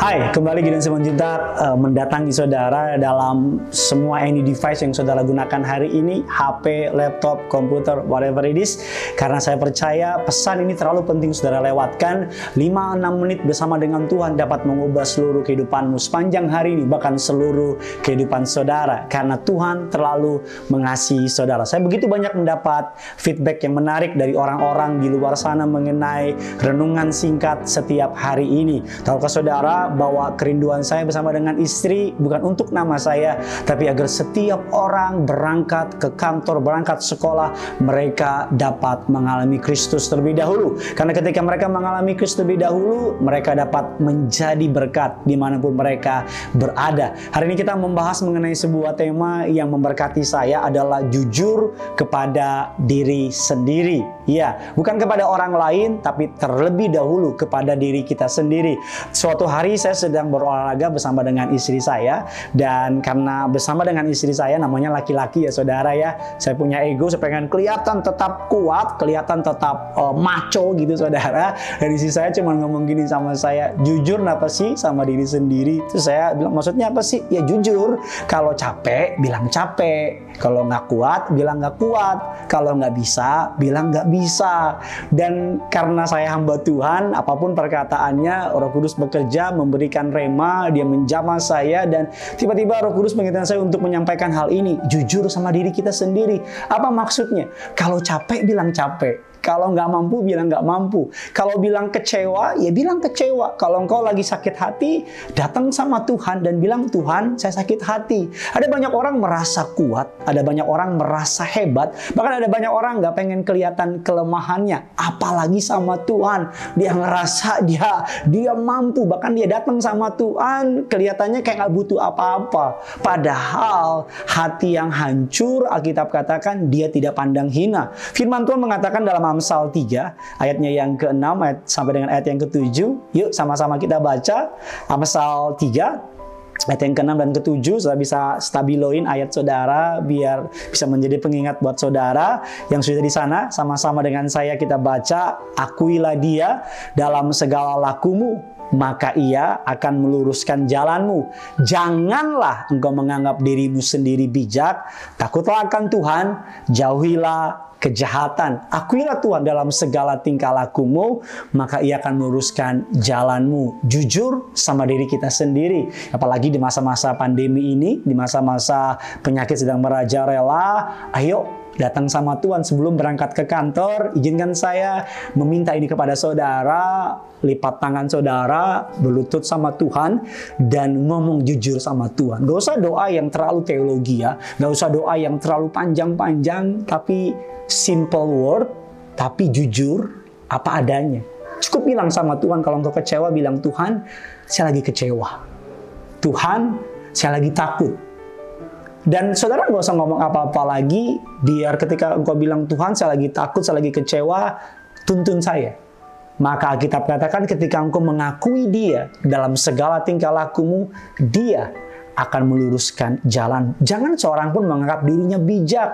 Hai, kembali Gideon Simon Cinta uh, mendatangi saudara dalam semua any device yang saudara gunakan hari ini, HP, laptop, komputer, whatever it is. Karena saya percaya pesan ini terlalu penting saudara lewatkan. 5-6 menit bersama dengan Tuhan dapat mengubah seluruh kehidupanmu sepanjang hari ini, bahkan seluruh kehidupan saudara. Karena Tuhan terlalu mengasihi saudara. Saya begitu banyak mendapat feedback yang menarik dari orang-orang di luar sana mengenai renungan singkat setiap hari ini. Tahukah saudara bahwa kerinduan saya bersama dengan istri bukan untuk nama saya, tapi agar setiap orang berangkat ke kantor, berangkat sekolah, mereka dapat mengalami Kristus terlebih dahulu. Karena ketika mereka mengalami Kristus terlebih dahulu, mereka dapat menjadi berkat di mana pun mereka berada. Hari ini kita membahas mengenai sebuah tema yang memberkati saya adalah jujur kepada diri sendiri. Ya, bukan kepada orang lain, tapi terlebih dahulu kepada diri kita sendiri. Suatu hari saya sedang berolahraga bersama dengan istri saya dan karena bersama dengan istri saya namanya laki-laki ya saudara ya saya punya ego saya pengen kelihatan tetap kuat kelihatan tetap uh, maco gitu saudara. Dan istri saya cuma ngomong gini sama saya jujur apa sih sama diri sendiri? Terus saya bilang maksudnya apa sih? Ya jujur kalau capek bilang capek. Kalau nggak kuat bilang nggak kuat. Kalau nggak bisa bilang nggak bisa dan karena saya hamba Tuhan apa pun perkataannya Roh Kudus bekerja memberikan rema, dia menjamah saya dan tiba-tiba Roh Kudus mengingatkan saya untuk menyampaikan hal ini. Jujur sama diri kita sendiri. Apa maksudnya? Kalau capek bilang capek. Kalau nggak mampu, bilang nggak mampu. Kalau bilang kecewa, ya bilang kecewa. Kalau engkau lagi sakit hati, datang sama Tuhan dan bilang, Tuhan, saya sakit hati. Ada banyak orang merasa kuat, ada banyak orang merasa hebat, bahkan ada banyak orang nggak pengen kelihatan kelemahannya. Apalagi sama Tuhan, dia ngerasa dia dia mampu, bahkan dia datang sama Tuhan, kelihatannya kayak nggak butuh apa-apa. Padahal hati yang hancur, Alkitab katakan dia tidak pandang hina. Firman Tuhan mengatakan dalam Amsal 3 ayatnya yang ke-6 ayat, sampai dengan ayat yang ke-7. Yuk sama-sama kita baca. Amsal 3 ayat yang ke-6 dan ke-7 sudah bisa stabiloin ayat saudara biar bisa menjadi pengingat buat saudara yang sudah di sana. Sama-sama dengan saya kita baca akuilah dia dalam segala lakumu maka ia akan meluruskan jalanmu. Janganlah engkau menganggap dirimu sendiri bijak, takutlah akan Tuhan, jauhilah kejahatan. Akuilah Tuhan dalam segala tingkah lakumu, maka ia akan meluruskan jalanmu. Jujur sama diri kita sendiri. Apalagi di masa-masa pandemi ini, di masa-masa penyakit sedang merajalela, ayo datang sama Tuhan sebelum berangkat ke kantor, izinkan saya meminta ini kepada saudara, lipat tangan saudara, berlutut sama Tuhan, dan ngomong jujur sama Tuhan. Gak usah doa yang terlalu teologi ya, gak usah doa yang terlalu panjang-panjang, tapi simple word, tapi jujur apa adanya. Cukup bilang sama Tuhan kalau engkau kecewa, bilang Tuhan, saya lagi kecewa. Tuhan, saya lagi takut. Dan saudara nggak usah ngomong apa-apa lagi, biar ketika engkau bilang Tuhan, saya lagi takut, saya lagi kecewa, tuntun saya. Maka Alkitab katakan ketika engkau mengakui dia dalam segala tingkah lakumu, dia akan meluruskan jalan. Jangan seorang pun menganggap dirinya bijak,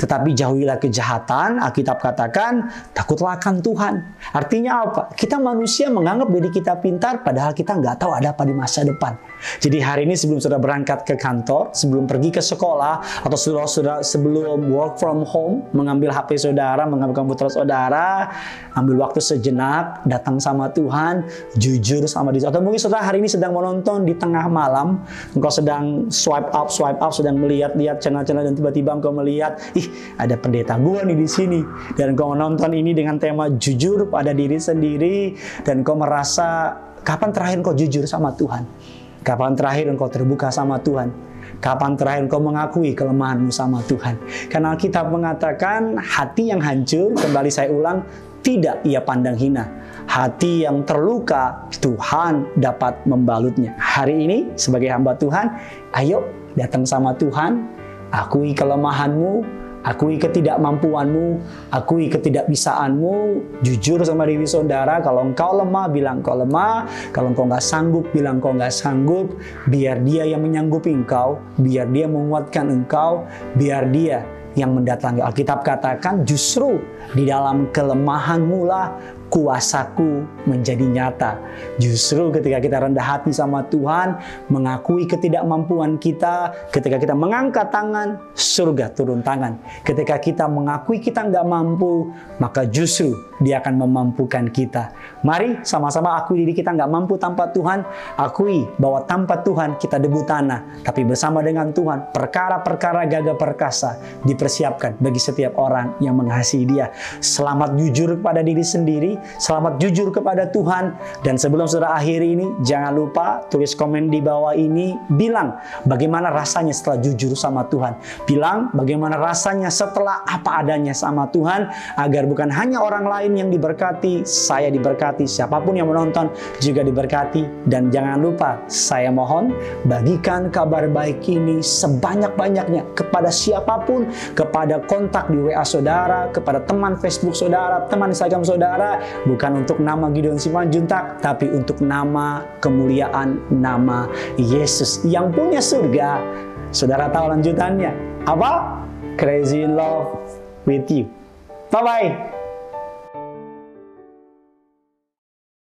tetapi jauhilah kejahatan. Alkitab katakan, takutlah akan Tuhan. Artinya apa? Kita manusia menganggap diri kita pintar, padahal kita nggak tahu ada apa di masa depan. Jadi hari ini sebelum sudah berangkat ke kantor, sebelum pergi ke sekolah, atau sudah sudah sebelum work from home, mengambil HP saudara, mengambil komputer saudara, ambil waktu sejenak, datang sama Tuhan, jujur sama diri. Atau mungkin saudara hari ini sedang menonton di tengah malam, engkau sedang swipe up, swipe up, sedang melihat-lihat channel-channel dan tiba-tiba engkau melihat, ih ada pendeta gua nih di sini. Dan engkau menonton ini dengan tema jujur pada diri sendiri dan engkau merasa kapan terakhir engkau jujur sama Tuhan? Kapan terakhir engkau terbuka sama Tuhan? Kapan terakhir engkau mengakui kelemahanmu sama Tuhan? Karena Alkitab mengatakan hati yang hancur, kembali saya ulang, tidak ia pandang hina. Hati yang terluka, Tuhan dapat membalutnya. Hari ini sebagai hamba Tuhan, ayo datang sama Tuhan, akui kelemahanmu, Akui ketidakmampuanmu, akui ketidakbisaanmu, jujur sama diri saudara. Kalau engkau lemah, bilang engkau lemah. Kalau engkau nggak sanggup, bilang engkau nggak sanggup. Biar dia yang menyanggupi engkau, biar dia menguatkan engkau, biar dia yang mendatangi. Alkitab katakan justru di dalam kelemahanmu lah kuasaku menjadi nyata. Justru ketika kita rendah hati sama Tuhan, mengakui ketidakmampuan kita, ketika kita mengangkat tangan, surga turun tangan. Ketika kita mengakui kita nggak mampu, maka justru dia akan memampukan kita. Mari sama-sama akui diri kita nggak mampu tanpa Tuhan, akui bahwa tanpa Tuhan kita debu tanah, tapi bersama dengan Tuhan, perkara-perkara gagah perkasa dipersiapkan bagi setiap orang yang mengasihi dia. Selamat jujur kepada diri sendiri, selamat jujur kepada Tuhan. Dan sebelum saudara akhiri ini, jangan lupa tulis komen di bawah ini, bilang bagaimana rasanya setelah jujur sama Tuhan. Bilang bagaimana rasanya setelah apa adanya sama Tuhan, agar bukan hanya orang lain yang diberkati, saya diberkati, siapa pun yang menonton juga diberkati. Dan jangan lupa, saya mohon bagikan kabar baik ini sebanyak-banyaknya kepada siapa pun, kepada kontak di WA saudara, kepada teman Facebook saudara, teman Instagram saudara, bukan untuk nama Gideon Simanjuntak, tapi untuk nama kemuliaan nama Yesus yang punya surga. Saudara tahu lanjutannya? Apa? Crazy in love with you. Bye-bye.